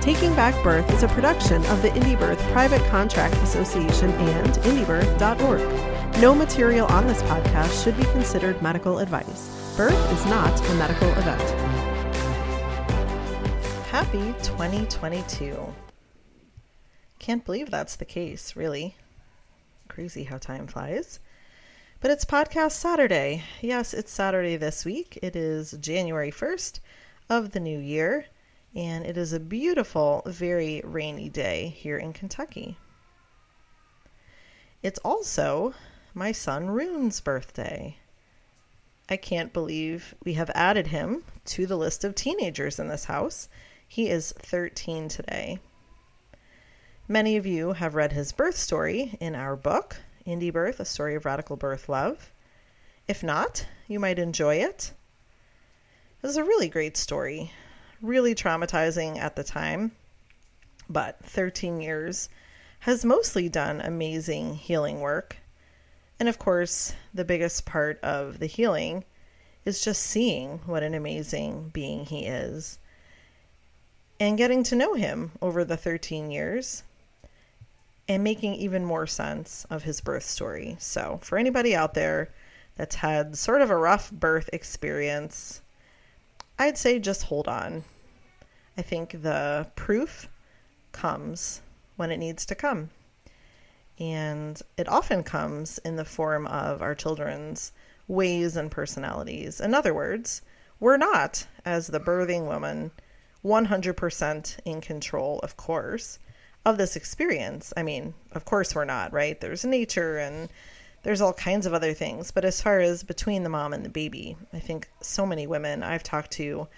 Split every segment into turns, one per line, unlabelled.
Taking Back Birth is a production of the Indie Birth Private Contract Association and indiebirth.org. No material on this podcast should be considered medical advice. Birth is not a medical event.
Happy 2022. Can't believe that's the case, really. Crazy how time flies. But it's podcast Saturday. Yes, it's Saturday this week. It is January 1st of the new year and it is a beautiful, very rainy day here in Kentucky. It's also my son Rune's birthday. I can't believe we have added him to the list of teenagers in this house. He is 13 today. Many of you have read his birth story in our book, Indie Birth, A Story of Radical Birth Love. If not, you might enjoy it. It was a really great story really traumatizing at the time, but 13 years has mostly done amazing healing work. And of course, the biggest part of the healing is just seeing what an amazing being he is and getting to know him over the 13 years and making even more sense of his birth story. So, for anybody out there that's had sort of a rough birth experience, I'd say just hold on. I think the proof comes when it needs to come. And it often comes in the form of our children's ways and personalities. In other words, we're not, as the birthing woman, 100% in control, of course, of this experience. I mean, of course we're not, right? There's nature and there's all kinds of other things. But as far as between the mom and the baby, I think so many women I've talked to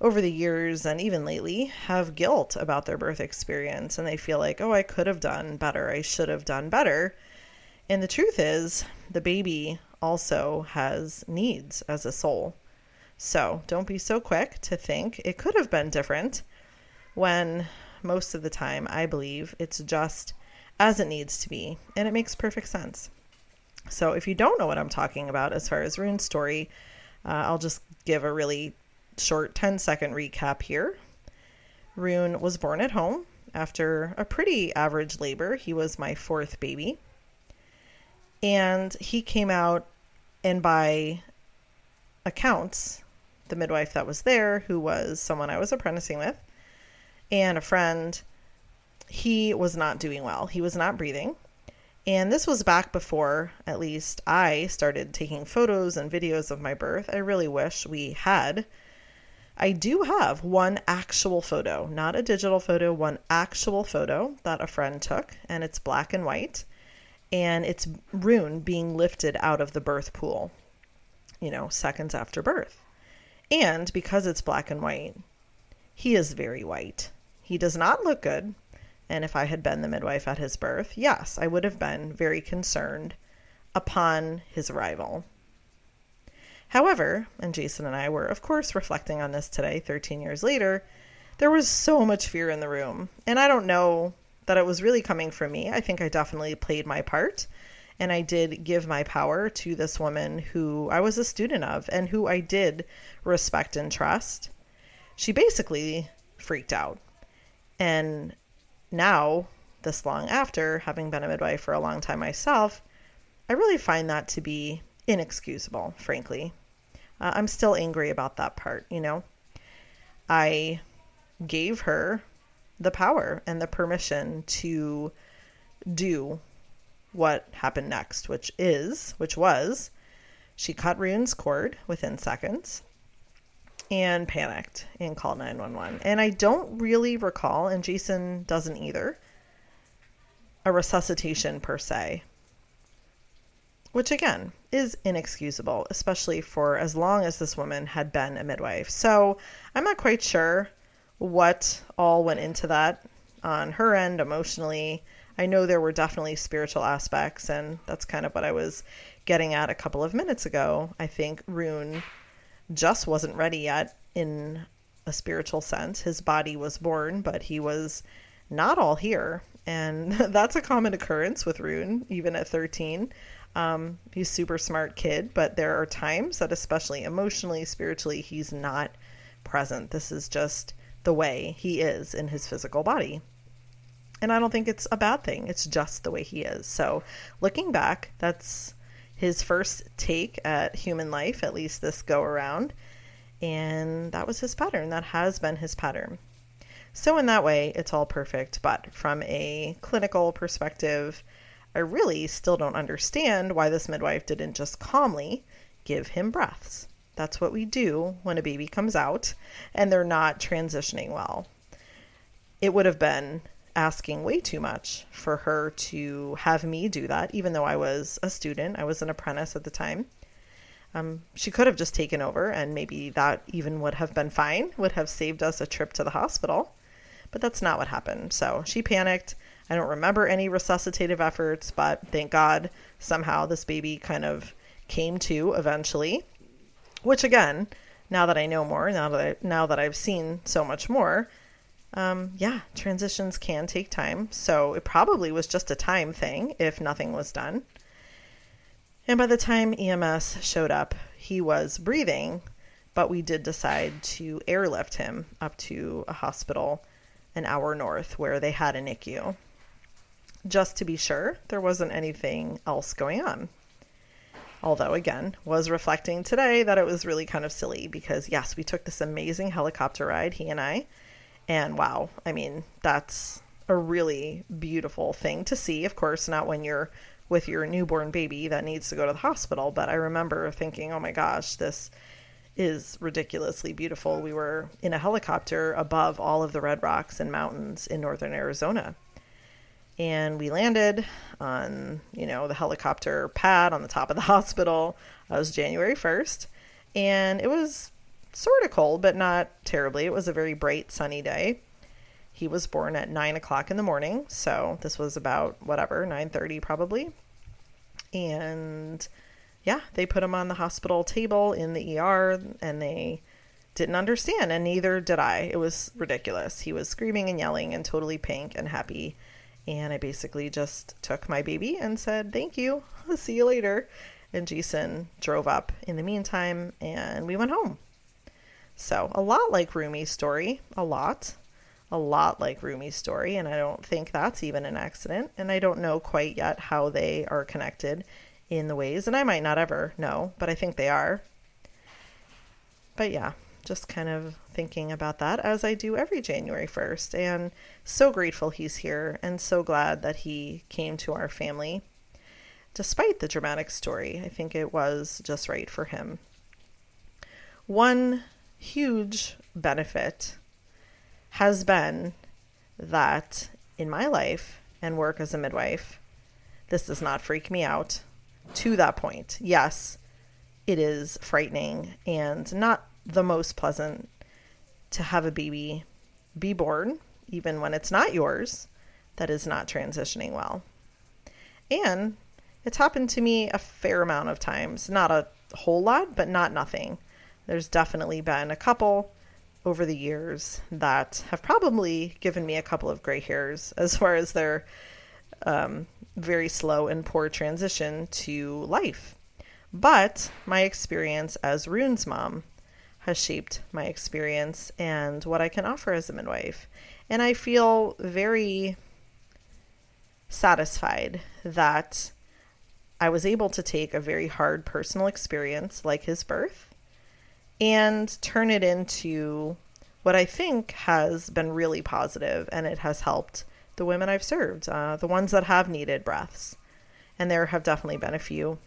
over the years and even lately have guilt about their birth experience and they feel like, oh, I could have done better. I should have done better. And the truth is, the baby also has needs as a soul. So don't be so quick to think it could have been different when most of the time I believe it's just as it needs to be. And it makes perfect sense. So if you don't know what I'm talking about as far as Rune's story, uh, I'll just give a really short 10 second recap here. Rune was born at home after a pretty average labor. He was my fourth baby. And he came out, and by accounts, the midwife that was there, who was someone I was apprenticing with, and a friend, he was not doing well. He was not breathing. And this was back before, at least, I started taking photos and videos of my birth. I really wish we had I do have one actual photo, not a digital photo, one actual photo that a friend took, and it's black and white. And it's Rune being lifted out of the birth pool, you know, seconds after birth. And because it's black and white, he is very white. He does not look good. And if I had been the midwife at his birth, yes, I would have been very concerned upon his arrival. However, and Jason and I were, of course, reflecting on this today, 13 years later, there was so much fear in the room. And I don't know that it was really coming from me. I think I definitely played my part. And I did give my power to this woman who I was a student of and who I did respect and trust. She basically freaked out. And now, this long after, having been a midwife for a long time myself, I really find that to be inexcusable, frankly. Uh, I'm still angry about that part, you know? I gave her the power and the permission to do what happened next, which is, which was, she cut Rune's cord within seconds and panicked and called 911. And I don't really recall, and Jason doesn't either, a resuscitation per se which again is inexcusable, especially for as long as this woman had been a midwife. So I'm not quite sure what all went into that on her end emotionally. I know there were definitely spiritual aspects, and that's kind of what I was getting at a couple of minutes ago. I think Rune just wasn't ready yet in a spiritual sense. His body was born, but he was not all here. And that's a common occurrence with Rune, even at 13. Um, he's super smart kid, but there are times that, especially emotionally, spiritually, he's not present. This is just the way he is in his physical body. And I don't think it's a bad thing. It's just the way he is. So, looking back, that's his first take at human life, at least this go around. And that was his pattern. That has been his pattern. So, in that way, it's all perfect. But from a clinical perspective, I really still don't understand why this midwife didn't just calmly give him breaths. That's what we do when a baby comes out and they're not transitioning well. It would have been asking way too much for her to have me do that, even though I was a student, I was an apprentice at the time. Um, she could have just taken over, and maybe that even would have been fine, would have saved us a trip to the hospital. But that's not what happened. So she panicked. I don't remember any resuscitative efforts, but thank God somehow this baby kind of came to eventually. Which again, now that I know more, now that I, now that I've seen so much more, um, yeah, transitions can take time. So it probably was just a time thing if nothing was done. And by the time EMS showed up, he was breathing, but we did decide to airlift him up to a hospital an hour north where they had a NICU just to be sure there wasn't anything else going on. Although, again, was reflecting today that it was really kind of silly because, yes, we took this amazing helicopter ride, he and I. And wow, I mean, that's a really beautiful thing to see. Of course, not when you're with your newborn baby that needs to go to the hospital, but I remember thinking, oh my gosh, this is ridiculously beautiful. We were in a helicopter above all of the red rocks and mountains in northern Arizona and we landed on you know the helicopter pad on the top of the hospital that was january 1st and it was sort of cold but not terribly it was a very bright sunny day he was born at 9 o'clock in the morning so this was about whatever 9.30 probably and yeah they put him on the hospital table in the er and they didn't understand and neither did i it was ridiculous he was screaming and yelling and totally pink and happy and I basically just took my baby and said, Thank you. I'll see you later. And Jason drove up in the meantime and we went home. So, a lot like Rumi's story, a lot, a lot like Rumi's story. And I don't think that's even an accident. And I don't know quite yet how they are connected in the ways. And I might not ever know, but I think they are. But yeah, just kind of thinking about that as I do every January 1st. And so grateful he's here and so glad that he came to our family. Despite the dramatic story, I think it was just right for him. One huge benefit has been that in my life and work as a midwife, this does not freak me out to that point. Yes, it is frightening and not the most pleasant to have a baby be born, even when it's not yours, that is not transitioning well. And it's happened to me a fair amount of times. Not a whole lot, but not nothing. There's definitely been a couple over the years that have probably given me a couple of gray hairs as far as their um, very slow and poor transition to life. But my experience as Rune's mom has shaped my experience and what I can offer as a midwife. And I feel very satisfied that I was able to take a very hard personal experience like his birth and turn it into what I think has been really positive and it has helped the women I've served, uh, the ones that have needed breaths. And there have definitely been a few.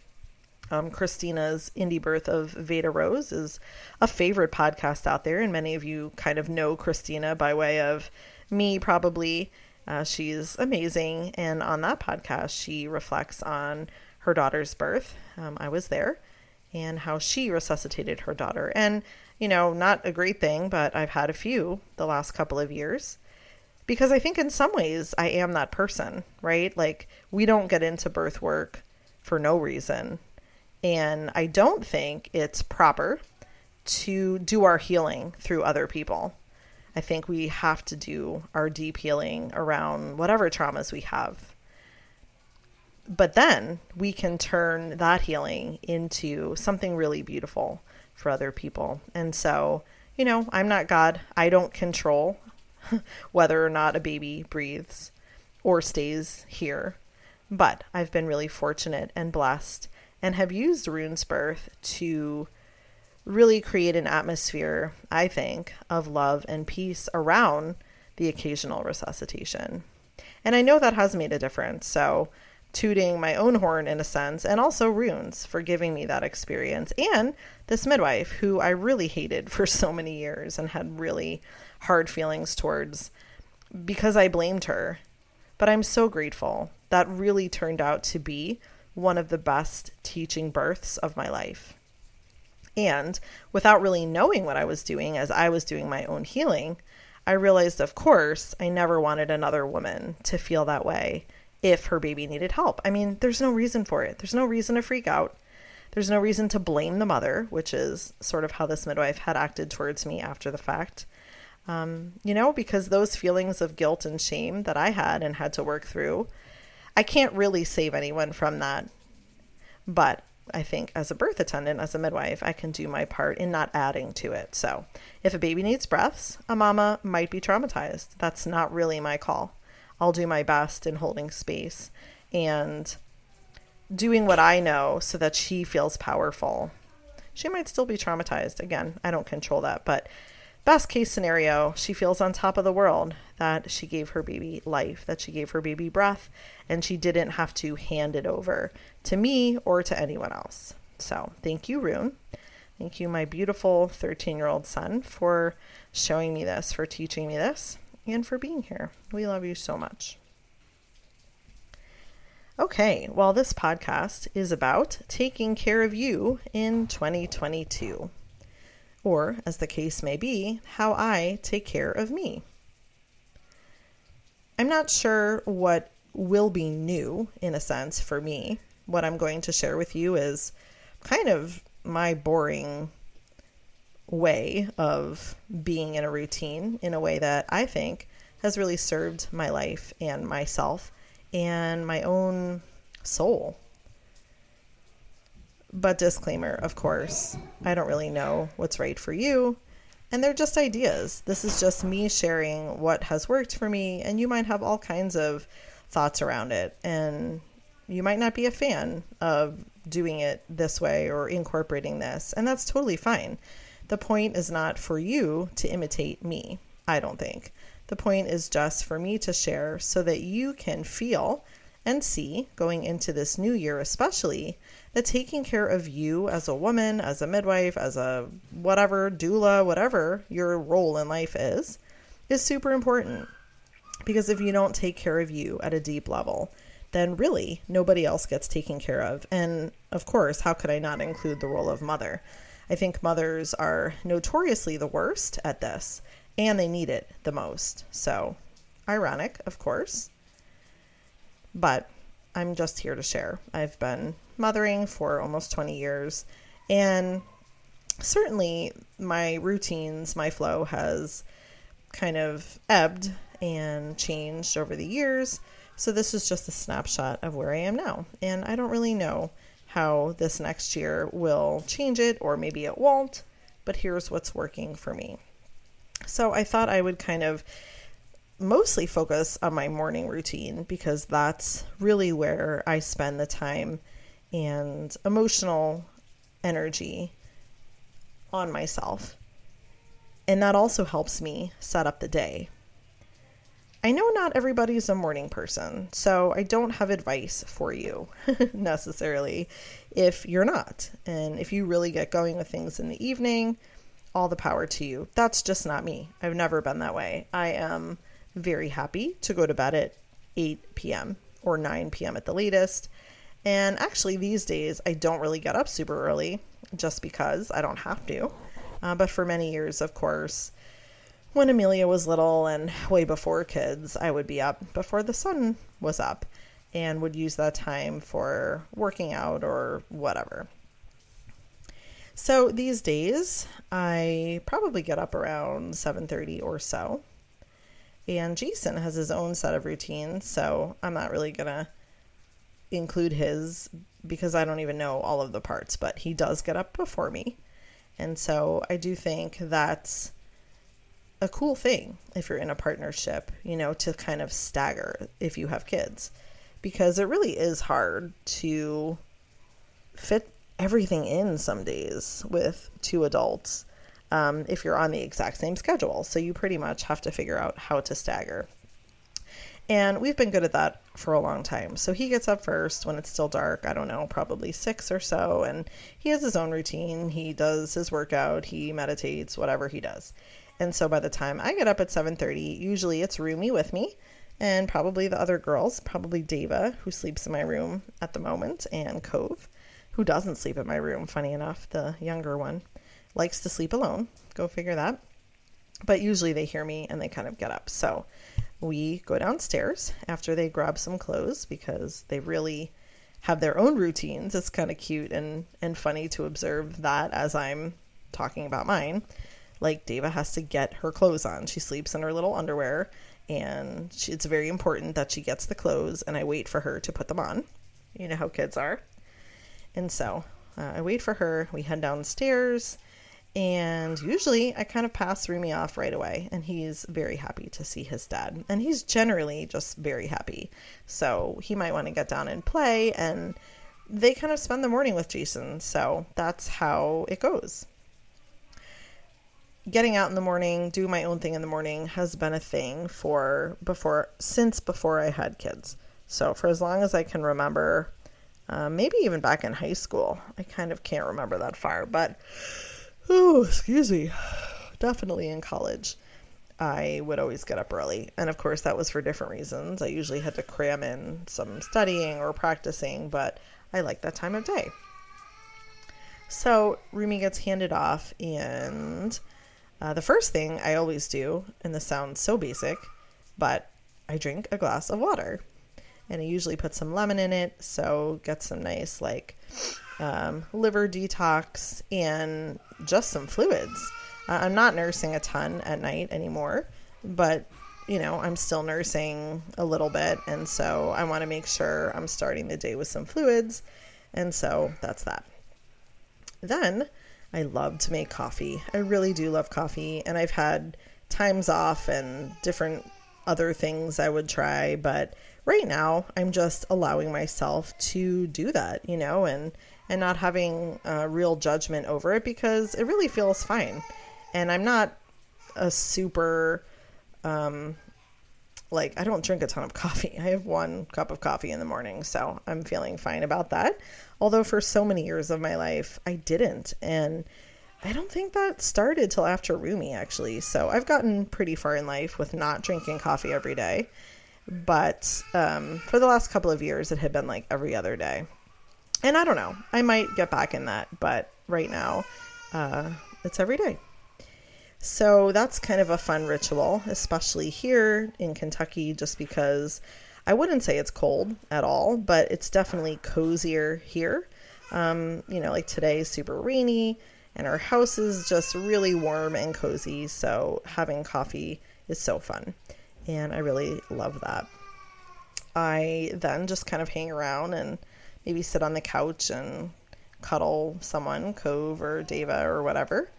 Um, Christina's Indie Birth of Veda Rose is a favorite podcast out there, and many of you kind of know Christina by way of me, probably. Uh, she's amazing, and on that podcast, she reflects on her daughter's birth. Um, I was there, and how she resuscitated her daughter. And, you know, not a great thing, but I've had a few the last couple of years. because I think in some ways I am that person, right? Like we don't get into birth work for no reason. And I don't think it's proper to do our healing through other people. I think we have to do our deep healing around whatever traumas we have. But then we can turn that healing into something really beautiful for other people. And so, you know, I'm not God. I don't control whether or not a baby breathes or stays here. But I've been really fortunate and blessed and have used Rune's birth to really create an atmosphere, I think, of love and peace around the occasional resuscitation. And I know that has made a difference. So, tooting my own horn in a sense, and also Rune's for giving me that experience, and this midwife who I really hated for so many years and had really hard feelings towards because I blamed her. But I'm so grateful. That really turned out to be one of the best teaching births of my life. And without really knowing what I was doing as I was doing my own healing, I realized, of course, I never wanted another woman to feel that way if her baby needed help. I mean, there's no reason for it. There's no reason to freak out. There's no reason to blame the mother, which is sort of how this midwife had acted towards me after the fact. Um, you know, because those feelings of guilt and shame that I had and had to work through, I can't really save anyone from that. But I think as a birth attendant, as a midwife, I can do my part in not adding to it. So if a baby needs breaths, a mama might be traumatized. That's not really my call. I'll do my best in holding space and doing what I know so that she feels powerful. She might still be traumatized. Again, I don't control that, but best case scenario, she feels on top of the world that she gave her baby life, that she gave her baby breath, and she didn't have to hand it over to me or to anyone else. So, thank you, Rune. Thank you, my beautiful 13 year old son, for showing me this, for teaching me this, and for being here. We love you so much. Okay, well, this podcast is about taking care of you in 2022 or, as the case may be, how I take care of me. I'm not sure what will be new, in a sense, for me. What I'm going to share with you is kind of my boring way of being in a routine in a way that I think has really served my life and myself and my own soul. But disclaimer, of course, I don't really know what's right for you. And they're just ideas. This is just me sharing what has worked for me, and you might have all kinds of thoughts around it. And you might not be a fan of doing it this way or incorporating this, and that's totally fine. The point is not for you to imitate me, I don't think. The point is just for me to share so that you can feel and see, going into this new year especially, that taking care of you as a woman, as a midwife, as a whatever, doula, whatever your role in life is, is super important. Because if you don't take care of you at a deep level, then really nobody else gets taken care of. And of course, how could I not include the role of mother? I think mothers are notoriously the worst at this, and they need it the most. So, ironic, of course. But I'm just here to share. I've been mothering for almost 20 years, and certainly my routines, my flow has kind of ebbed and changed over the years. So this is just a snapshot of where I am now. And I don't really know how this next year will change it, or maybe it won't, but here's what's working for me. So I thought I would kind of mostly focus on my morning routine because that's really where I spend the time and emotional energy on myself. And that also helps me set up the day. I know not everybody's a morning person, so I don't have advice for you necessarily if you're not. And if you really get going with things in the evening, all the power to you. That's just not me. I've never been that way. I am very happy to go to bed at 8 p.m. or 9 p.m. at the latest. And actually, these days, I don't really get up super early just because I don't have to. Uh, but for many years, of course, when Amelia was little and way before kids, I would be up before the sun was up and would use that time for working out or whatever. So these days, I probably get up around 7:30 or so. And Jason has his own set of routines, so I'm not really going to include his because I don't even know all of the parts, but he does get up before me. And so I do think that's a cool thing if you're in a partnership, you know, to kind of stagger if you have kids. Because it really is hard to fit everything in some days with two adults um, if you're on the exact same schedule. So you pretty much have to figure out how to stagger. And we've been good at that for a long time. So he gets up first when it's still dark, I don't know, probably six or so. And he has his own routine. He does his workout, he meditates, whatever he does. And so by the time I get up at 7:30, usually it's Rumi with me and probably the other girls, probably Deva, who sleeps in my room at the moment, and Cove, who doesn't sleep in my room, funny enough, the younger one, likes to sleep alone. Go figure that. But usually they hear me and they kind of get up. So we go downstairs after they grab some clothes because they really have their own routines. It's kind of cute and, and funny to observe that as I'm talking about mine. Like, Deva has to get her clothes on. She sleeps in her little underwear, and she, it's very important that she gets the clothes, and I wait for her to put them on. You know how kids are. And so uh, I wait for her. We head downstairs, and usually I kind of pass Rumi off right away, and he's very happy to see his dad. And he's generally just very happy. So he might want to get down and play, and they kind of spend the morning with Jason. So that's how it goes. Getting out in the morning, do my own thing in the morning has been a thing for before since before I had kids. So for as long as I can remember, uh, maybe even back in high school. I kind of can't remember that far, but oh, excuse me, definitely in college. I would always get up early. And of course, that was for different reasons. I usually had to cram in some studying or practicing, but I like that time of day. So, Rumi gets handed off, and uh, the first thing I always do, and this sounds so basic, but I drink a glass of water. And I usually put some lemon in it, so get some nice, like, um, liver detox, and just some fluids. Uh, I'm not nursing a ton at night anymore, but you know, I'm still nursing a little bit, and so I want to make sure I'm starting the day with some fluids, and so that's that. Then I love to make coffee. I really do love coffee, and I've had times off and different other things I would try, but right now I'm just allowing myself to do that, you know, and and not having a real judgment over it because it really feels fine. And I'm not a super, um, like, I don't drink a ton of coffee. I have one cup of coffee in the morning, so I'm feeling fine about that. Although for so many years of my life, I didn't. And I don't think that started till after Rumi, actually. So I've gotten pretty far in life with not drinking coffee every day. But um, for the last couple of years, it had been like every other day and I don't know. I might get back in that, but right now, uh, it's every day. So that's kind of a fun ritual, especially here in Kentucky, just because I wouldn't say it's cold at all, but it's definitely cozier here. Um, you know, like today is super rainy, and our house is just really warm and cozy. So having coffee is so fun, and I really love that. I then just kind of hang around and maybe sit on the couch and cuddle someone, Cove or Deva or whatever.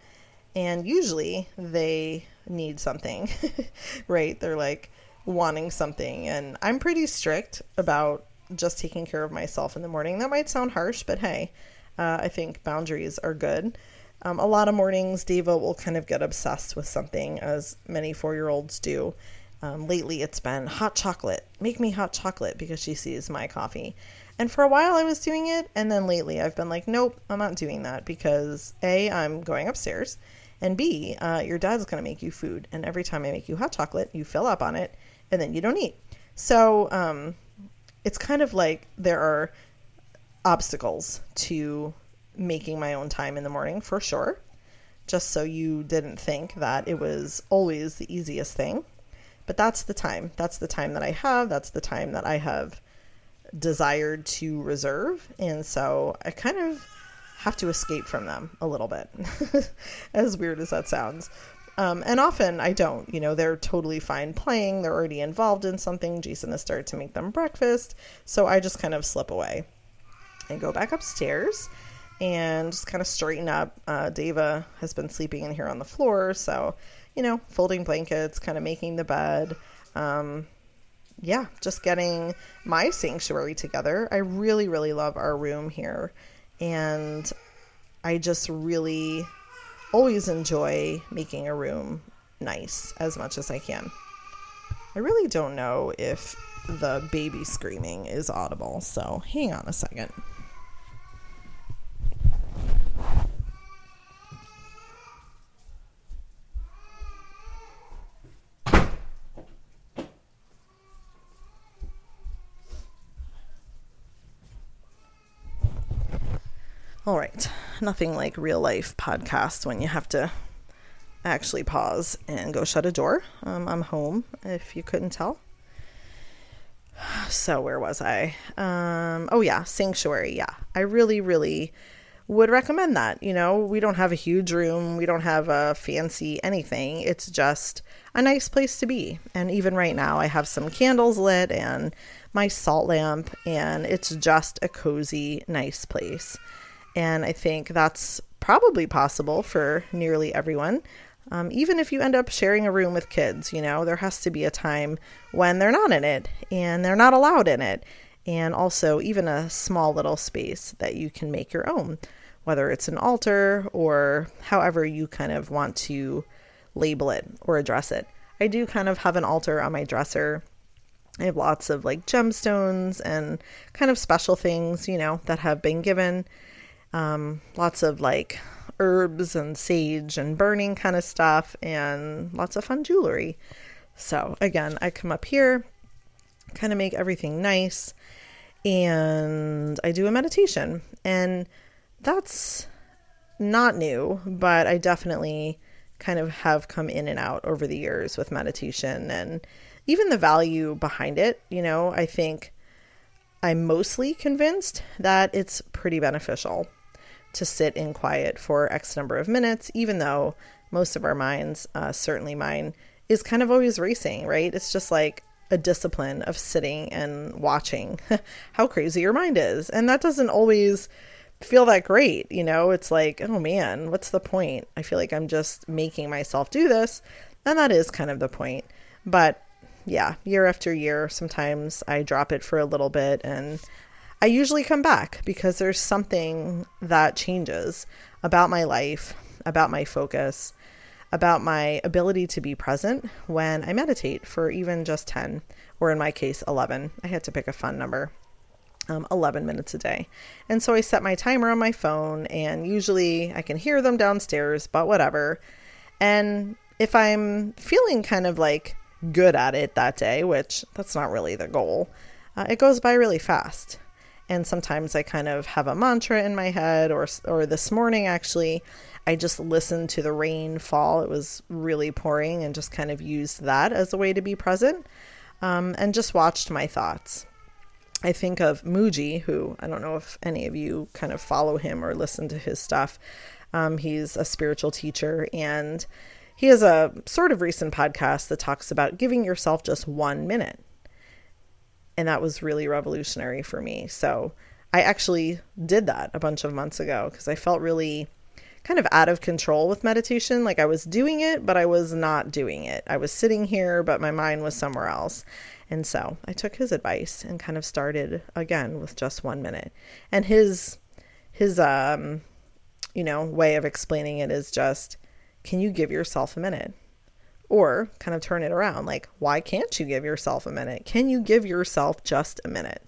And usually they need something, right? They're like wanting something. And I'm pretty strict about just taking care of myself in the morning. That might sound harsh, but hey, uh, I think boundaries are good. Um, a lot of mornings, Deva will kind of get obsessed with something, as many four year olds do. Um, lately, it's been hot chocolate. Make me hot chocolate because she sees my coffee. And for a while I was doing it, and then lately I've been like, nope, I'm not doing that because A, I'm going upstairs, and B, uh, your dad's going to make you food. And every time I make you hot chocolate, you fill up on it, and then you don't eat. So um, it's kind of like there are obstacles to making my own time in the morning for sure. just so you didn't think that it was always the easiest thing. But that's the time. That's the time that I have. That's the time that I have desired to reserve. And so I kind of have to escape from them a little bit, as weird as that sounds. Um, and often I don't. You know, they're totally fine playing. They're already involved in something. Jason has started to make them breakfast. So I just kind of slip away and go back upstairs and just kind of straighten up. Uh, Deva has been sleeping in here on the floor. So, you know, folding blankets, kind of making the bed. Um, yeah, just getting my sanctuary together. I really, really love our room here. And I just really always enjoy making a room nice as much as I can. I really don't know if the baby screaming is audible, so hang on a second. All right. Nothing like real life podcast when you have to actually pause and go shut a door. Um, I'm home, if you couldn't tell. So, where was I? Um, oh, yeah, Sanctuary. Yeah. I really, really would recommend that. You know, we don't have a huge room, we don't have a fancy anything. It's just a nice place to be. And even right now, I have some candles lit and my salt lamp, and it's just a cozy, nice place. And I think that's probably possible for nearly everyone. Um, even if you end up sharing a room with kids, you know, there has to be a time when they're not in it and they're not allowed in it. And also, even a small little space that you can make your own, whether it's an altar or however you kind of want to label it or address it. I do kind of have an altar on my dresser. I have lots of like gemstones and kind of special things, you know, that have been given um, lots of like herbs and sage and burning kind of stuff, and lots of fun jewelry. So, again, I come up here, kind of make everything nice, and I do a meditation. And that's not new, but I definitely kind of have come in and out over the years with meditation and even the value behind it. You know, I think I'm mostly convinced that it's pretty beneficial to sit in quiet for X number of minutes, even though most of our minds, uh, certainly mine, is kind of always racing, right? It's just like a discipline of sitting and watching how crazy your mind is. And that doesn't always feel that great, you know? It's like, oh man, what's the point? I feel like I'm just making myself do this. And that is kind of the point. But yeah, year after year, sometimes I drop it for a little bit and I usually come back because there's something that changes about my life, about my focus, about my ability to be present when I meditate for even just 10, or in my case, 11. I had to pick a fun number. Um, 11 minutes a day. And so I set my timer on my phone, and usually I can hear them downstairs, but whatever. And if I'm feeling kind of like good at it that day, which that's not really the goal, uh, it goes by really fast and sometimes I kind of have a mantra in my head or or this morning actually I just listened to the rain fall. It was really pouring and just kind of used that as a way to be present um, and just watched my thoughts. I think of Mooji, who I don't know if any of you kind of follow him or listen to his stuff. Um, he's a spiritual teacher and he has a sort of recent podcast that talks about giving yourself just one minute and that was really revolutionary for me. So I actually did that a bunch of months ago because I felt really kind of out of control with meditation. Like I was doing it, but I was not doing it. I was sitting here, but my mind was somewhere else. And so I took his advice and kind of started again with just one minute. And his his um you know way of explaining it is just can you give yourself a minute or kind of turn it around like, why can't you give yourself a minute? Can you give yourself just a minute?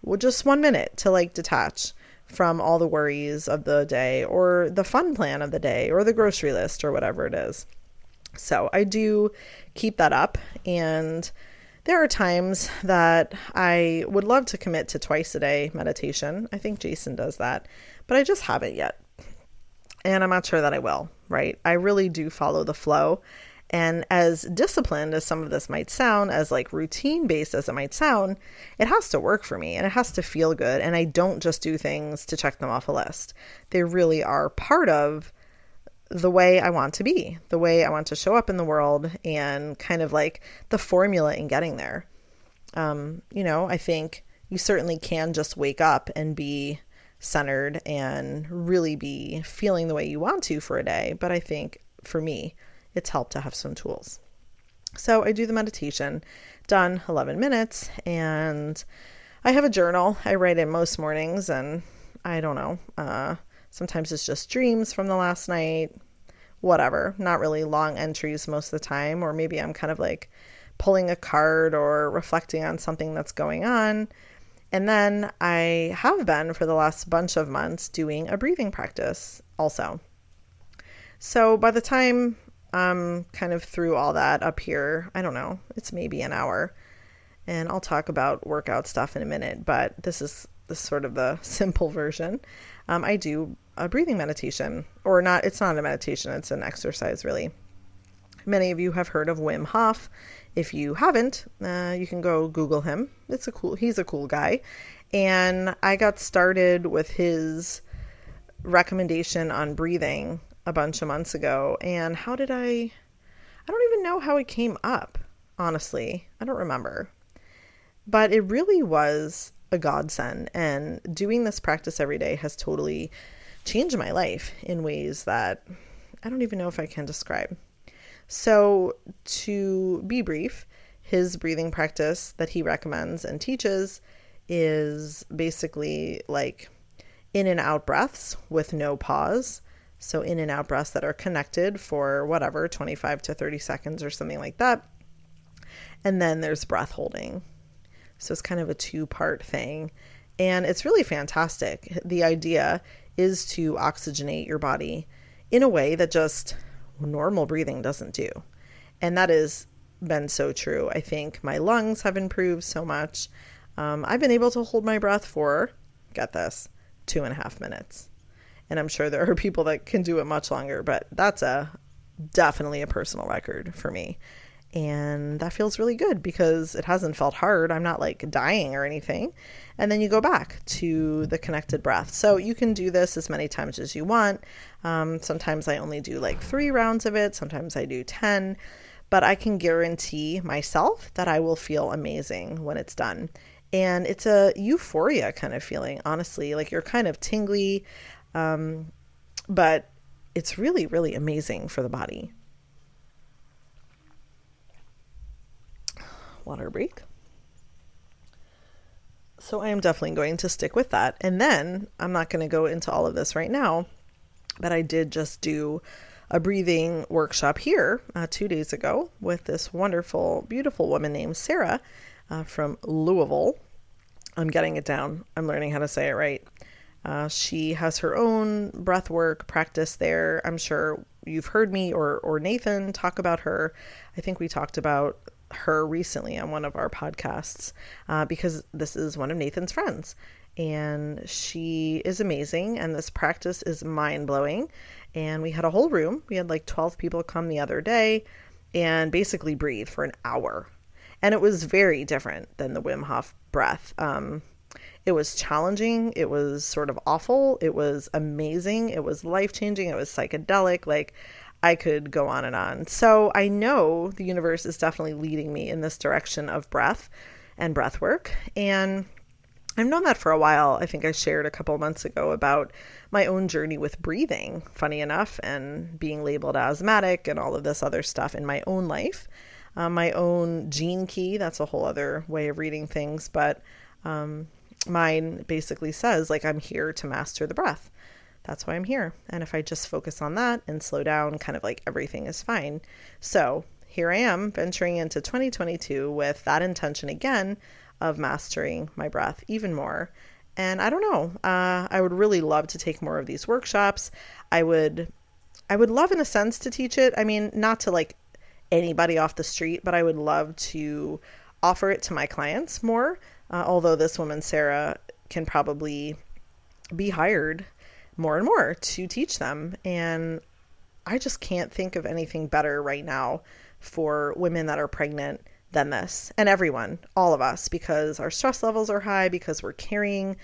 Well, just one minute to like detach from all the worries of the day or the fun plan of the day or the grocery list or whatever it is. So I do keep that up. And there are times that I would love to commit to twice a day meditation. I think Jason does that, but I just haven't yet. And I'm not sure that I will, right? I really do follow the flow. And as disciplined as some of this might sound, as like routine based as it might sound, it has to work for me and it has to feel good. And I don't just do things to check them off a list, they really are part of the way I want to be, the way I want to show up in the world, and kind of like the formula in getting there. Um, you know, I think you certainly can just wake up and be centered and really be feeling the way you want to for a day. But I think for me, it's helped to have some tools. So I do the meditation, done 11 minutes, and I have a journal. I write in most mornings, and I don't know. Uh, sometimes it's just dreams from the last night, whatever. Not really long entries most of the time, or maybe I'm kind of like pulling a card or reflecting on something that's going on. And then I have been for the last bunch of months doing a breathing practice also. So by the time I'm kind of through all that up here, I don't know, it's maybe an hour. And I'll talk about workout stuff in a minute, but this is the sort of the simple version. Um, I do a breathing meditation, or not, it's not a meditation, it's an exercise really. Many of you have heard of Wim Hof. If you haven't, uh, you can go Google him. It's a cool, he's a cool guy. And I got started with his recommendation on breathing a bunch of months ago. And how did I, I don't even know how it came up, honestly. I don't remember. But it really was a godsend. And doing this practice every day has totally changed my life in ways that I don't even know if I can describe. So, to be brief, his breathing practice that he recommends and teaches is basically like in and out breaths with no pause. So, in and out breaths that are connected for whatever, 25 to 30 seconds or something like that. And then there's breath holding. So, it's kind of a two part thing. And it's really fantastic. The idea is to oxygenate your body in a way that just normal breathing doesn't do. And that has been so true. I think my lungs have improved so much. Um, I've been able to hold my breath for, get this, two and a half minutes. And I'm sure there are people that can do it much longer, but that's a definitely a personal record for me. And that feels really good because it hasn't felt hard. I'm not like dying or anything. And then you go back to the connected breath. So you can do this as many times as you want. Um, sometimes I only do like three rounds of it, sometimes I do 10. But I can guarantee myself that I will feel amazing when it's done. And it's a euphoria kind of feeling, honestly. Like you're kind of tingly, um, but it's really, really amazing for the body. water break. So I am definitely going to stick with that. And then I'm not going to go into all of this right now, but I did just do a breathing workshop here uh, two days ago with this wonderful, beautiful woman named Sarah uh, from Louisville. I'm getting it down. I'm learning how to say it right. Uh, she has her own breath work practice there. I'm sure you've heard me or, or Nathan talk about her. I think we talked about her recently on one of our podcasts uh, because this is one of Nathan's friends. And she is amazing, and this practice is mind blowing. And we had a whole room. We had like 12 people come the other day and basically breathe for an hour. And it was very different than the Wim Hof breath. Um, it was challenging. It was sort of awful. It was amazing. It was life changing. It was psychedelic. Like, I could go on and on. So I know the universe is definitely leading me in this direction of breath and breath work. And I've known that for a while. I think I shared a couple months ago about my own journey with breathing, funny enough, and being labeled asthmatic and all of this other stuff in my own life. Um, my own gene key, that's a whole other way of reading things, but um, mine basically says, like, I'm here to master the breath that's why I'm here. And if I just focus on that and slow down, kind of like everything is fine. So here I am venturing into 2022 with that intention again of mastering my breath even more. And I don't know, uh, I would really love to take more of these workshops. I would, I would love in a sense to teach it. I mean, not to like anybody off the street, but I would love to offer it to my clients more. Uh, although this woman, Sarah, can probably be hired more and more to teach them. And I just can't think of anything better right now for women that are pregnant than this and everyone, all of us, because our stress levels are high, because we're carrying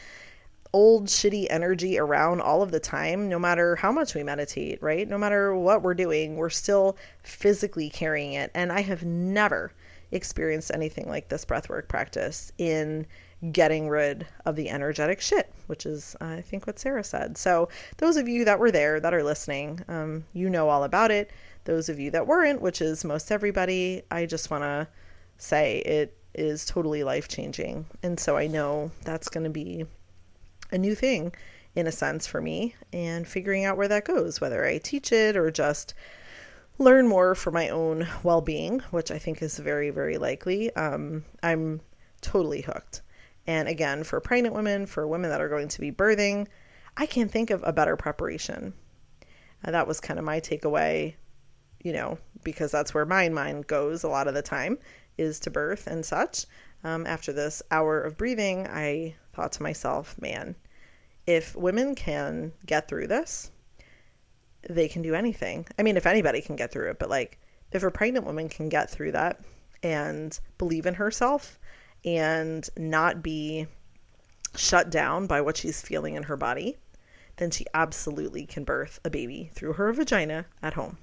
old shitty energy around all of the time, no matter how much we meditate, right? No matter what we're doing, we're still physically carrying it. And I have never experienced anything like this breathwork practice in getting rid of the energetic shit, which is, I think, what Sarah said. So, those of you that were there that are listening, um, you know all about it. Those of you that weren't, which is most everybody, I just want to say it is totally life changing. And so I know that's going to be a new thing in a sense for me and figuring out where that goes, whether I teach it or just learn more for my own well being, which I think is very, very likely. Um, I'm totally hooked. And again, for pregnant women, for women that are going to be birthing, I can't think of a better preparation. Uh, that was kind of my takeaway, you know, because that's where my mind goes a lot of the time is to birth and such. Um, after this hour of breathing, I thought to myself, man, if women can get through this, they can do anything. I mean, if anybody can get through it, but like if a pregnant woman can get through that and believe in herself and not be shut down by what she's feeling in her body, then she absolutely can birth a baby through her vagina at home.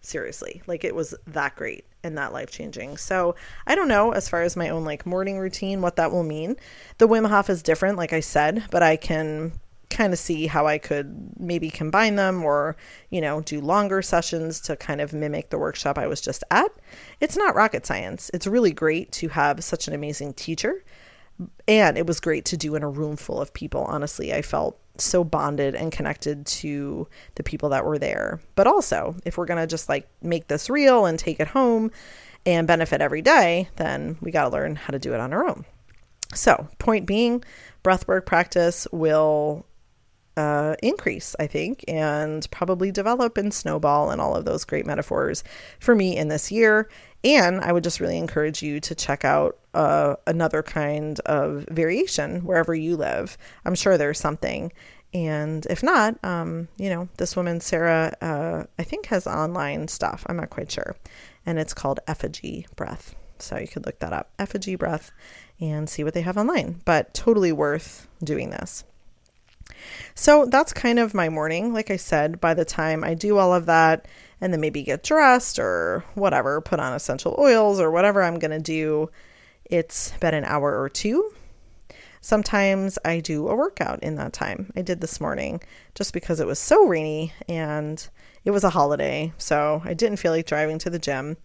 Seriously, like it was that great and that life changing. So I don't know as far as my own like morning routine what that will mean. The Wim Hof is different, like I said, but I can kind of see how I could maybe combine them or, you know, do longer sessions to kind of mimic the workshop I was just at. It's not rocket science. It's really great to have such an amazing teacher. And it was great to do in a room full of people. Honestly, I felt so bonded and connected to the people that were there. But also, if we're going to just like make this real and take it home and benefit every day, then we got to learn how to do it on our own. So, point being, breathwork practice will uh, increase, I think, and probably develop and snowball and all of those great metaphors for me in this year. And I would just really encourage you to check out uh, another kind of variation wherever you live. I'm sure there's something. And if not, um, you know, this woman, Sarah, uh, I think has online stuff. I'm not quite sure. And it's called Effigy Breath. So you could look that up, Effigy Breath, and see what they have online. But totally worth doing this. So that's kind of my morning. Like I said, by the time I do all of that and then maybe get dressed or whatever, put on essential oils or whatever I'm going to do, it's been an hour or two. Sometimes I do a workout in that time. I did this morning just because it was so rainy and it was a holiday, so I didn't feel like driving to the gym.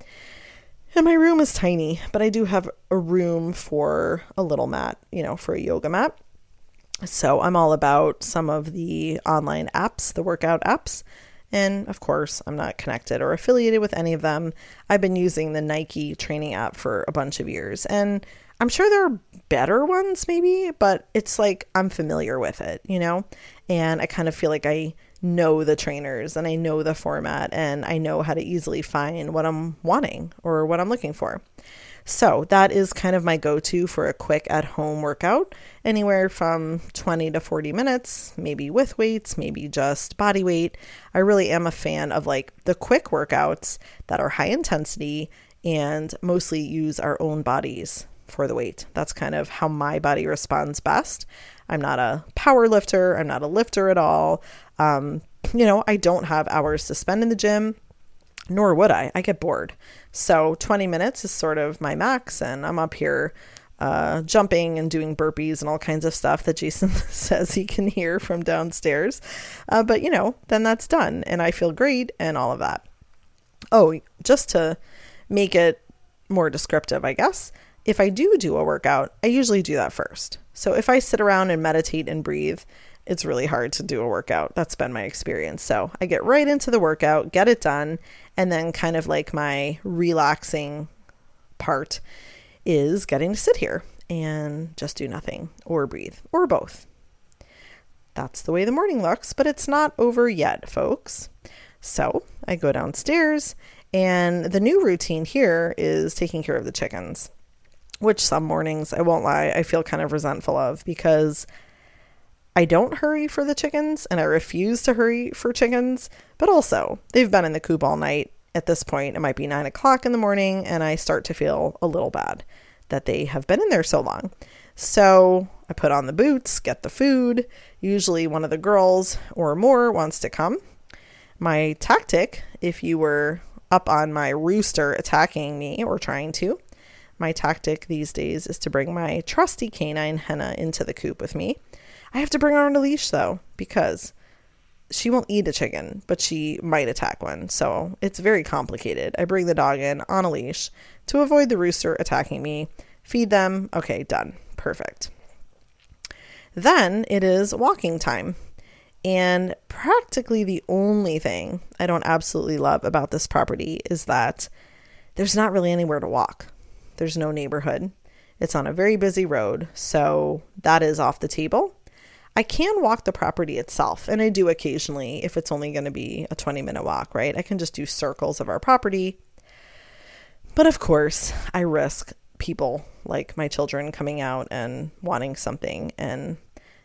And my room is tiny, but I do have a room for a little mat, you know, for a yoga mat. So I'm all about some of the online apps, the workout apps. And of course, I'm not connected or affiliated with any of them. I've been using the Nike training app for a bunch of years. And I'm sure there are better ones, maybe, but it's like I'm familiar with it, you know? And I kind of feel like I know the trainers and I know the format and I know how to easily find what I'm wanting or what I'm looking for. So that is kind of my go to for a quick at home workout, anywhere from 20 to 40 minutes, maybe with weights, maybe just body weight. I really am a fan of like the quick workouts that are high intensity and mostly use our own bodies for the weight. That's kind of how my body responds best. I'm not a power lifter, I'm not a lifter at all. Um, you know, I don't have hours to spend in the gym nor would I. I get bored. So 20 minutes is sort of my max, and I'm up here uh, jumping and doing burpees and all kinds of stuff that Jason says he can hear from downstairs. Uh, but, you know, then that's done, and I feel great and all of that. Oh, just to make it more descriptive, I guess, if I do do a workout, I usually do that first. So if I sit around and meditate and breathe, it's really hard to do a workout. That's been my experience. So I get right into the workout, get it done, and then kind of like my relaxing part is getting to sit here and just do nothing or breathe or both. That's the way the morning looks, but it's not over yet, folks. So I go downstairs, and the new routine here is taking care of the chickens, which some mornings, I won't lie, I feel kind of resentful of because I don't hurry for the chickens and I refuse to hurry for chickens, but also they've been in the coop all night. At this point, it might be nine o'clock in the morning, and I start to feel a little bad that they have been in there so long. So I put on the boots, get the food. Usually, one of the girls or more wants to come. My tactic, if you were up on my rooster attacking me or trying to, my tactic these days is to bring my trusty canine Henna into the coop with me I have to bring her on a leash though, because she won't eat a chicken, but she might attack one. So it's very complicated. I bring the dog in on a leash to avoid the rooster attacking me, feed them. Okay, done. Perfect. Then it is walking time. And practically the only thing I don't absolutely love about this property is that there's not really anywhere to walk. There's no neighborhood. It's on a very busy road, so that is off the table. I can walk the property itself, and I do occasionally if it's only going to be a 20 minute walk, right? I can just do circles of our property. But of course, I risk people like my children coming out and wanting something, and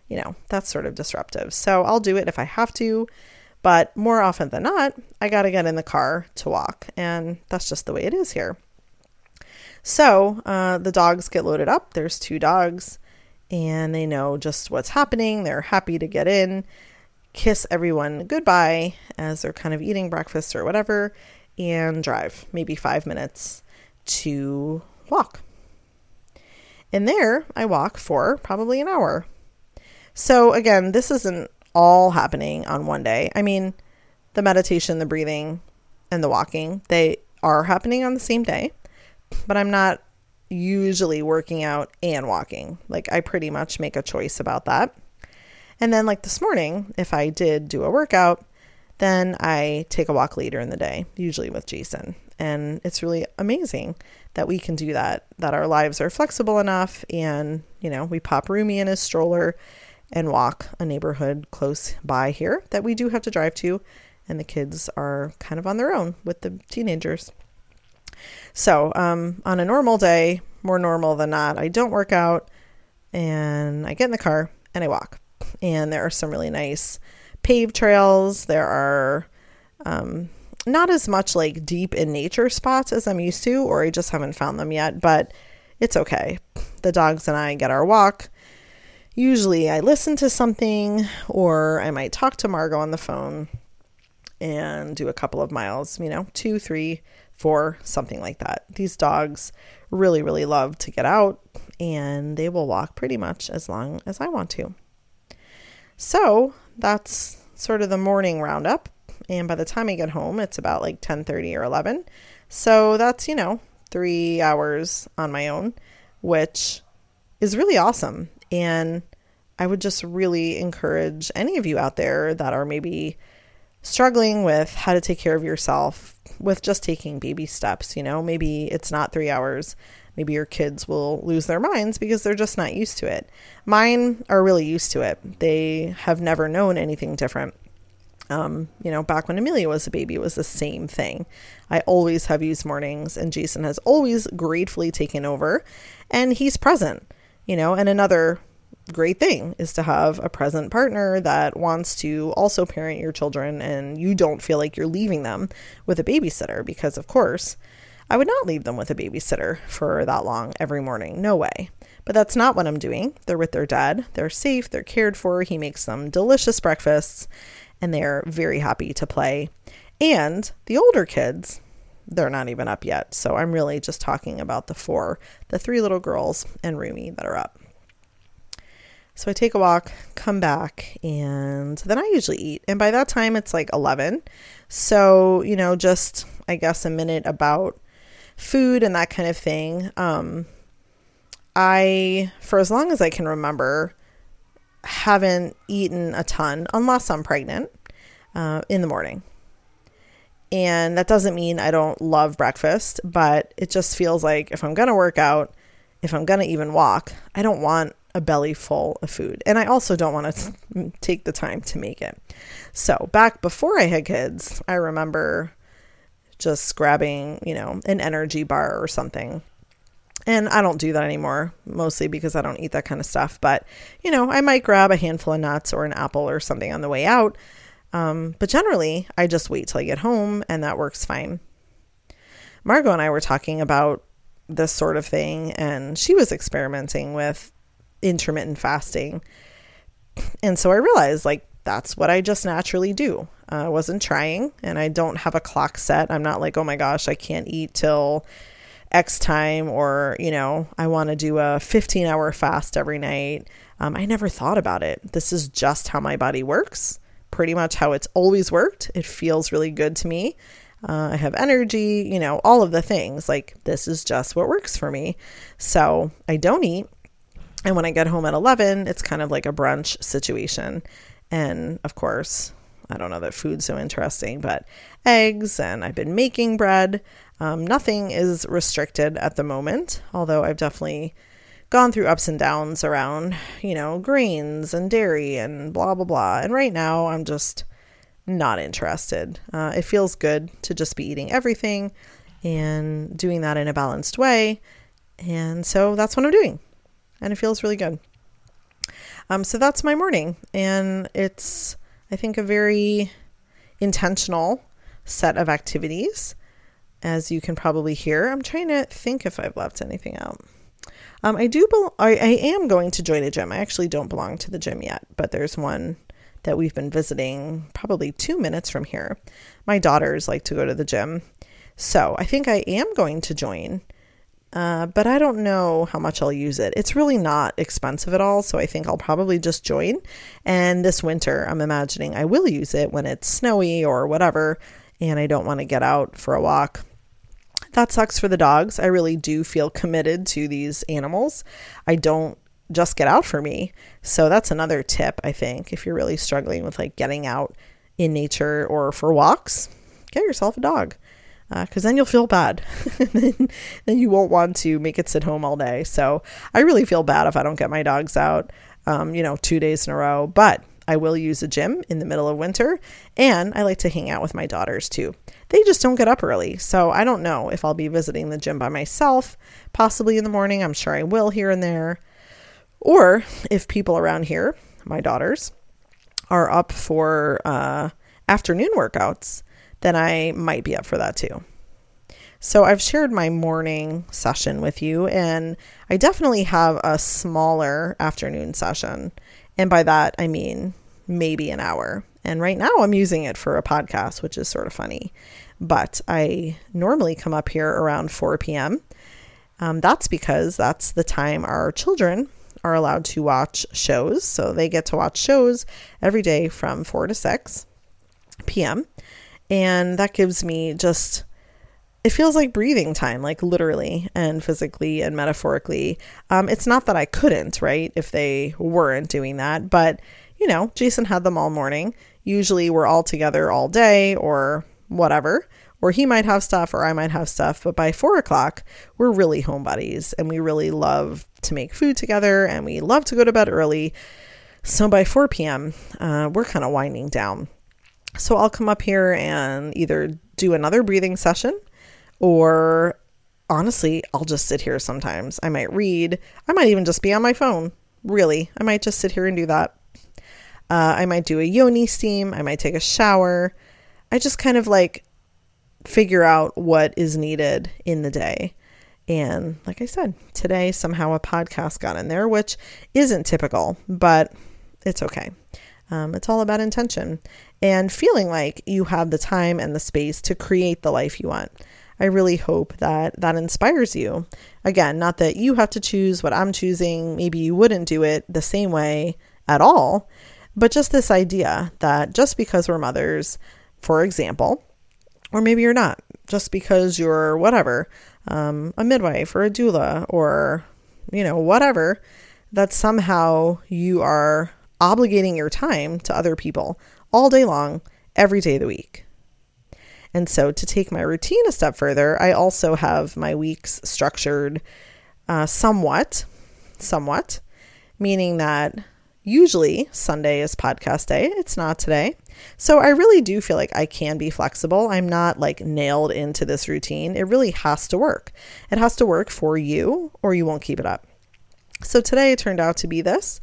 you know, that's sort of disruptive. So I'll do it if I have to, but more often than not, I got to get in the car to walk, and that's just the way it is here. So uh, the dogs get loaded up. There's two dogs and they know just what's happening. They're happy to get in, kiss everyone goodbye as they're kind of eating breakfast or whatever, and drive maybe five minutes to walk. And there I walk for probably an hour. So again, this isn't all happening on one day. I mean, the meditation, the breathing, and the walking, they are happening on the same day, but I'm not usually working out and walking. Like I pretty much make a choice about that. And then like this morning, if I did do a workout, then I take a walk later in the day, usually with Jason. And it's really amazing that we can do that, that our lives are flexible enough and, you know, we pop Rumi in his stroller and walk a neighborhood close by here that we do have to drive to and the kids are kind of on their own with the teenagers. So, um, on a normal day, more normal than not, I don't work out and I get in the car and I walk. And there are some really nice paved trails. There are um, not as much like deep in nature spots as I'm used to, or I just haven't found them yet, but it's okay. The dogs and I get our walk. Usually I listen to something, or I might talk to Margot on the phone and do a couple of miles, you know, two, three, for something like that. These dogs really, really love to get out and they will walk pretty much as long as I want to. So that's sort of the morning roundup. And by the time I get home, it's about like 10:30 or 11. So that's, you know, 3 hours on my own, which is really awesome. And I would just really encourage any of you out there that are maybe struggling with how to take care of yourself with just taking baby steps. You know, maybe it's not three hours. Maybe your kids will lose their minds because they're just not used to it. Mine are really used to it. They have never known anything different. Um, you know, back when Amelia was a baby, it was the same thing. I always have used mornings, and Jason has always gratefully taken over, and he's present. You know, and another great thing is to have a present partner that wants to also parent your children and you don't feel like you're leaving them with a babysitter because of course I would not leave them with a babysitter for that long every morning. No way. But that's not what I'm doing. They're with their dad. They're safe, they're cared for. He makes them delicious breakfasts and they're very happy to play. And the older kids, they're not even up yet. So I'm really just talking about the four, the three little girls and Rumi that are up. So I take a walk, come back, and then I usually eat. And by that time, it's like 11. So, you know, just I guess a minute about food and that kind of thing. Um, I, for as long as I can remember, haven't eaten a ton unless I'm pregnant uh, in the morning. And that doesn't mean I don't love breakfast, but it just feels like if I'm going to work out, if I'm going to even walk, I don't want a belly full of food. And I also don't want to take the time to make it. So, back before I had kids, I remember just grabbing, you know, an energy bar or something And I don't do that anymore, mostly because I don't eat that kind of stuff. But, you know, I might grab a handful of nuts or an apple or something on the way out. Um, but generally, I just wait till I get home, and that works fine. Margot and I were talking about this sort of thing, and she was experimenting with intermittent fasting. And so I realized, like, that's what I just naturally do. I wasn't trying, and I don't have a clock set. I'm not like, oh my gosh, I can't eat till X time, or, you know, I want to do a 15 hour fast every night. Um, I never thought about it. This is just how my body works, pretty much how it's always worked. It feels really good to me. Uh, I have energy, you know, all of the things. Like, this is just what works for me. So I don't eat. And when I get home at 11, it's kind of like a brunch situation. And of course, I don't know that food's so interesting, but eggs, and I've been making bread. Um, nothing is restricted at the moment, although I've definitely gone through ups and downs around, you know, grains and dairy and blah, blah, blah. And right now, I'm just not interested. Uh, it feels good to just be eating everything and doing that in a balanced way. And so that's what I'm doing. And it feels really good. Um, so that's my morning. And it's, I think, a very intentional set of activities. As you can probably hear, I'm trying to think if I've left anything out. Um, I do. Be- I, I am going to join a gym. I actually don't belong to the gym yet, but there's one that we've been visiting probably two minutes from here. My daughters like to go to the gym, so I think I am going to join. Uh, but I don't know how much I'll use it. It's really not expensive at all, so I think I'll probably just join. And this winter, I'm imagining I will use it when it's snowy or whatever, and I don't want to get out for a walk. That sucks for the dogs. I really do feel committed to these animals. I don't just get out for me. So that's another tip, I think, if you're really struggling with like getting out in nature or for walks, get yourself a dog because uh, then you'll feel bad. then, then you won't want to make it sit home all day. So I really feel bad if I don't get my dogs out, um, you know, two days in a row. But I will use a gym in the middle of winter, and I like to hang out with my daughters too. They just don't get up early, so I don't know if I'll be visiting the gym by myself, possibly in the morning. I'm sure I will here and there. Or if people around here, my daughters, are up for uh, afternoon workouts, then I might be up for that too. So I've shared my morning session with you, and I definitely have a smaller afternoon session. And by that, I mean maybe an hour. And right now, I'm using it for a podcast, which is sort of funny. But I normally come up here around 4 p.m. Um, that's because that's the time our children are allowed to watch shows. So they get to watch shows every day from 4 to 6 p.m. And that gives me just, it feels like breathing time, like literally and physically and metaphorically. Um, it's not that I couldn't, right, if they weren't doing that, but you know, Jason had them all morning. Usually we're all together all day or whatever or he might have stuff or I might have stuff. But by four o'clock, we're really home buddies and we really love to make food together and we love to go to bed early. So by 4 p.m., uh, we're kind of winding down. So I'll come up here and either do another breathing session or honestly, I'll just sit here sometimes. I might read, I might even just be on my phone. Really, I might just sit here and do that. Uh, I might do a yoni steam, I might take a shower. I just kind of like figure out what is needed in the day. And like I said, today somehow a podcast got in there, which isn't typical, but it's okay. Um, it's all about intention and feeling like you have the time and the space to create the life you want. I really hope that that inspires you. Again, not that you have to choose what I'm choosing. Maybe you wouldn't do it the same way at all, but just this idea that just because we're mothers, for example, or maybe you're not, just because you're whatever, um, a midwife or a doula or, you know, whatever, that somehow you are obligating your time to other people all day long, every day of the week. And so, to take my routine a step further, I also have my weeks structured uh, somewhat, somewhat, meaning that Usually, Sunday is podcast day. It's not today. So, I really do feel like I can be flexible. I'm not like nailed into this routine. It really has to work. It has to work for you, or you won't keep it up. So, today it turned out to be this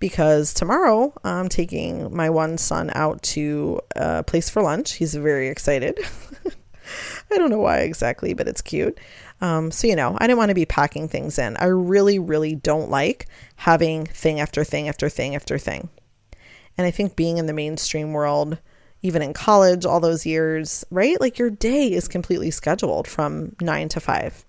because tomorrow I'm taking my one son out to a place for lunch. He's very excited. I don't know why exactly, but it's cute. Um, so, you know, I didn't want to be packing things in. I really, really don't like having thing after thing after thing after thing. And I think being in the mainstream world, even in college, all those years, right? Like your day is completely scheduled from nine to five.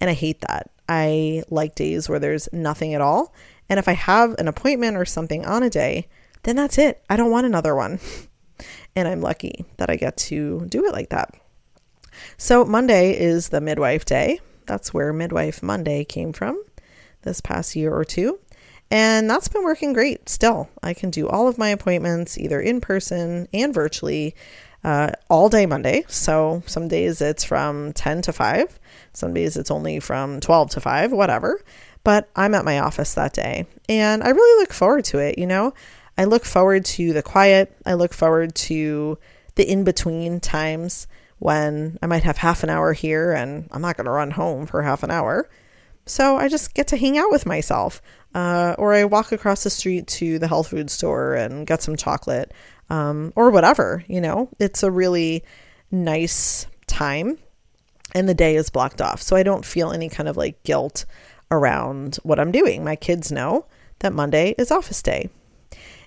And I hate that. I like days where there's nothing at all. And if I have an appointment or something on a day, then that's it. I don't want another one. and I'm lucky that I get to do it like that. So, Monday is the midwife day. That's where Midwife Monday came from this past year or two. And that's been working great still. I can do all of my appointments either in person and virtually uh, all day Monday. So some days it's from 10 to 5, some days it's only from 12 to 5, whatever. But I'm at my office that day and I really look forward to it. You know, I look forward to the quiet, I look forward to the in between times when I might have half an hour here and I'm not going to run home for half an hour. So I just get to hang out with myself. Uh, or I walk across the street to the health food store and get some chocolate um, or whatever. You know, it's a really nice time and the day is blocked off. So I don't feel any kind of like guilt around what I'm doing. My kids know that Monday is office day.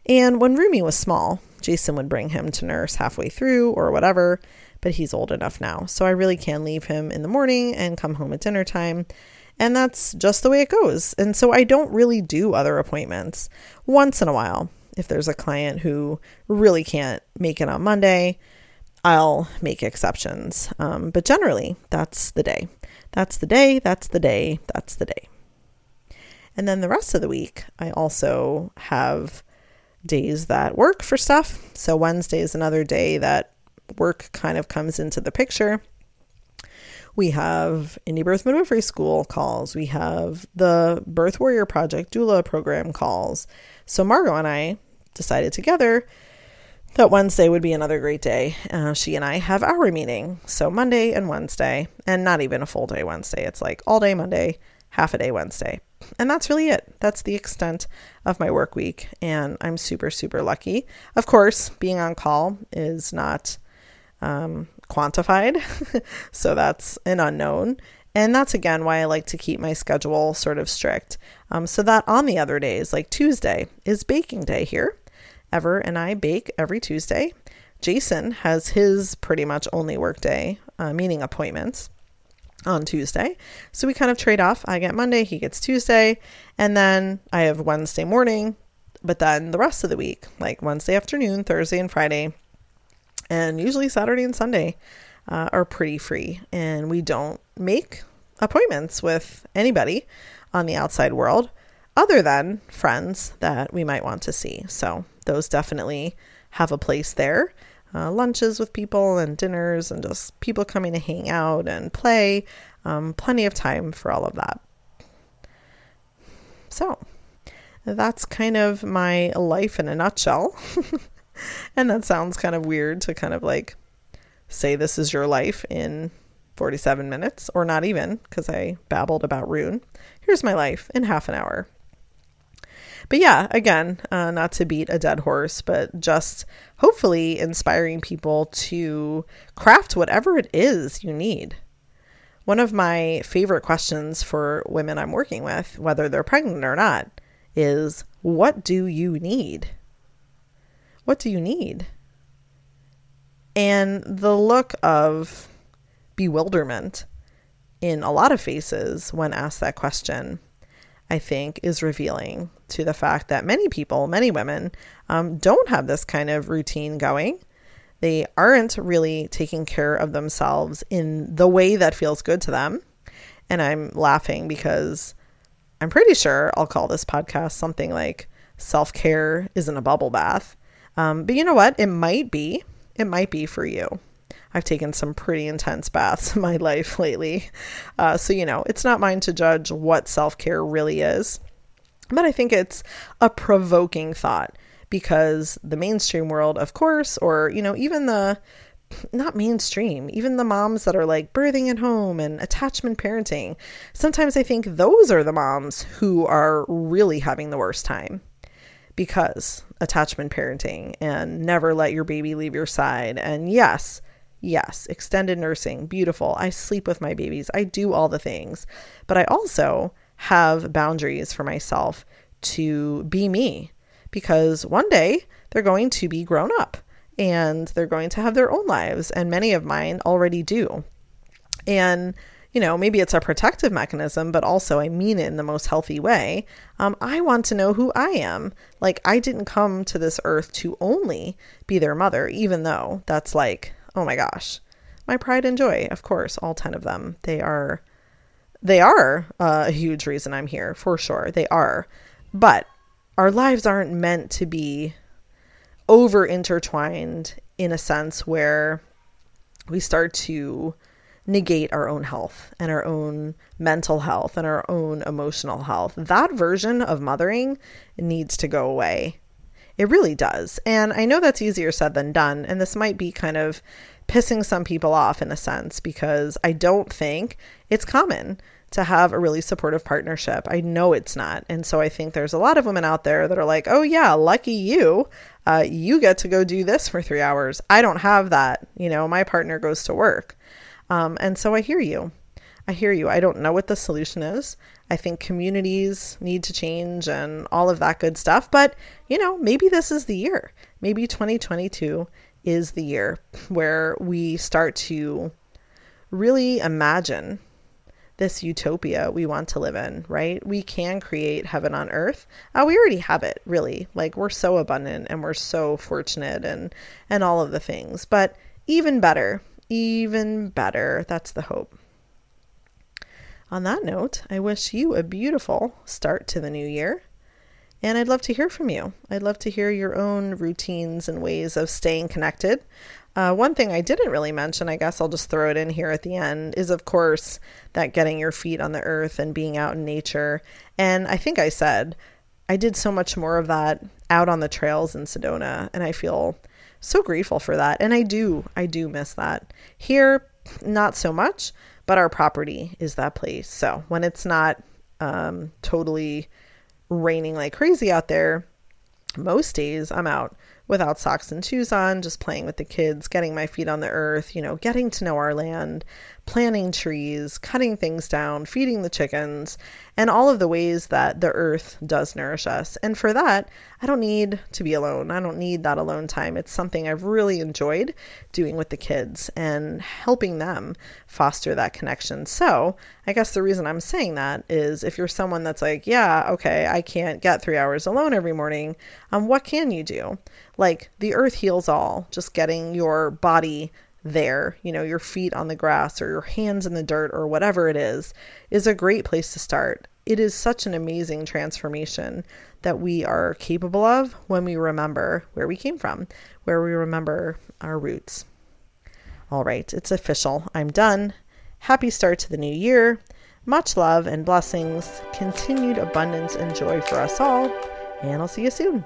And when Rumi was small, Jason would bring him to nurse halfway through or whatever but he's old enough now. So I really can leave him in the morning and come home at dinner time. And that's just the way it goes. And so I don't really do other appointments. Once in a while, if there's a client who really can't make it on Monday, I'll make exceptions. Um, but generally, that's the day. That's the day. That's the day. That's the day. And then the rest of the week, I also have days that work for stuff. So Wednesday is another day that work kind of comes into the picture. We have Indie Birth Midwifery School calls. We have the Birth Warrior Project doula program calls. So Margot and I decided together that Wednesday would be another great day. Uh, she and I have our meeting. So Monday and Wednesday, and not even a full day Wednesday. It's like all day Monday, half a day Wednesday. And that's really it. That's the extent of my work week. And I'm super, super lucky. Of course, being on call is not um, quantified. so that's an unknown. And that's again why I like to keep my schedule sort of strict. Um, so that on the other days, like Tuesday is baking day here. Ever and I bake every Tuesday. Jason has his pretty much only work day, uh, meaning appointments on Tuesday. So we kind of trade off. I get Monday, he gets Tuesday, and then I have Wednesday morning. But then the rest of the week, like Wednesday afternoon, Thursday, and Friday, and usually Saturday and Sunday uh, are pretty free. And we don't make appointments with anybody on the outside world other than friends that we might want to see. So those definitely have a place there. Uh, lunches with people and dinners and just people coming to hang out and play. Um, plenty of time for all of that. So that's kind of my life in a nutshell. and that sounds kind of weird to kind of like say this is your life in 47 minutes, or not even, because I babbled about Rune. Here's my life in half an hour. But yeah, again, uh, not to beat a dead horse, but just hopefully inspiring people to craft whatever it is you need. One of my favorite questions for women I'm working with, whether they're pregnant or not, is what do you need? What do you need? And the look of bewilderment in a lot of faces when asked that question, I think, is revealing to the fact that many people, many women, um, don't have this kind of routine going. They aren't really taking care of themselves in the way that feels good to them. And I'm laughing because I'm pretty sure I'll call this podcast something like Self Care Isn't a Bubble Bath. Um, but you know what? It might be. It might be for you. I've taken some pretty intense baths in my life lately. Uh, so, you know, it's not mine to judge what self care really is. But I think it's a provoking thought because the mainstream world, of course, or, you know, even the not mainstream, even the moms that are like birthing at home and attachment parenting, sometimes I think those are the moms who are really having the worst time because attachment parenting and never let your baby leave your side. And yes, yes, extended nursing, beautiful. I sleep with my babies, I do all the things, but I also have boundaries for myself to be me because one day they're going to be grown up and they're going to have their own lives, and many of mine already do. And you know, maybe it's a protective mechanism, but also I mean it in the most healthy way. Um, I want to know who I am. Like, I didn't come to this earth to only be their mother, even though that's like, oh my gosh, my pride and joy, of course, all 10 of them. They are, they are uh, a huge reason I'm here, for sure. They are. But our lives aren't meant to be over intertwined in a sense where we start to negate our own health and our own mental health and our own emotional health. That version of mothering needs to go away. It really does. And I know that's easier said than done. And this might be kind of pissing some people off in a sense because I don't think it's common to have a really supportive partnership. I know it's not. And so I think there's a lot of women out there that are like, oh, yeah, lucky you. Uh, you get to go do this for three hours. I don't have that. You know, my partner goes to work. Um, and so I hear you. I hear you. I don't know what the solution is. I think communities need to change and all of that good stuff. But, you know, maybe this is the year. Maybe 2022 is the year where we start to really imagine this utopia we want to live in, right? We can create heaven on earth. Uh, we already have it, really. Like we're so abundant and we're so fortunate and and all of the things. But even better, even better. That's the hope. On that note, I wish you a beautiful start to the new year. And I'd love to hear from you. I'd love to hear your own routines and ways of staying connected. Uh, one thing I didn't really mention, I guess I'll just throw it in here at the end, is of course that getting your feet on the earth and being out in nature. And I think I said I did so much more of that out on the trails in Sedona, and I feel so grateful for that. And I do, I do miss that. Here, not so much, but our property is that place. So when it's not um, totally raining like crazy out there, most days I'm out without socks and shoes on, just playing with the kids, getting my feet on the earth, you know, getting to know our land, planting trees, cutting things down, feeding the chickens, and all of the ways that the earth does nourish us. And for that, I don't need to be alone. I don't need that alone time. It's something I've really enjoyed doing with the kids and helping them foster that connection. So, I guess the reason I'm saying that is if you're someone that's like, yeah, okay, I can't get three hours alone every morning, um, what can you do? Like, the earth heals all, just getting your body there, you know, your feet on the grass or your hands in the dirt or whatever it is, is a great place to start. It is such an amazing transformation that we are capable of when we remember where we came from, where we remember our roots. All right, it's official. I'm done. Happy start to the new year. Much love and blessings, continued abundance and joy for us all, and I'll see you soon.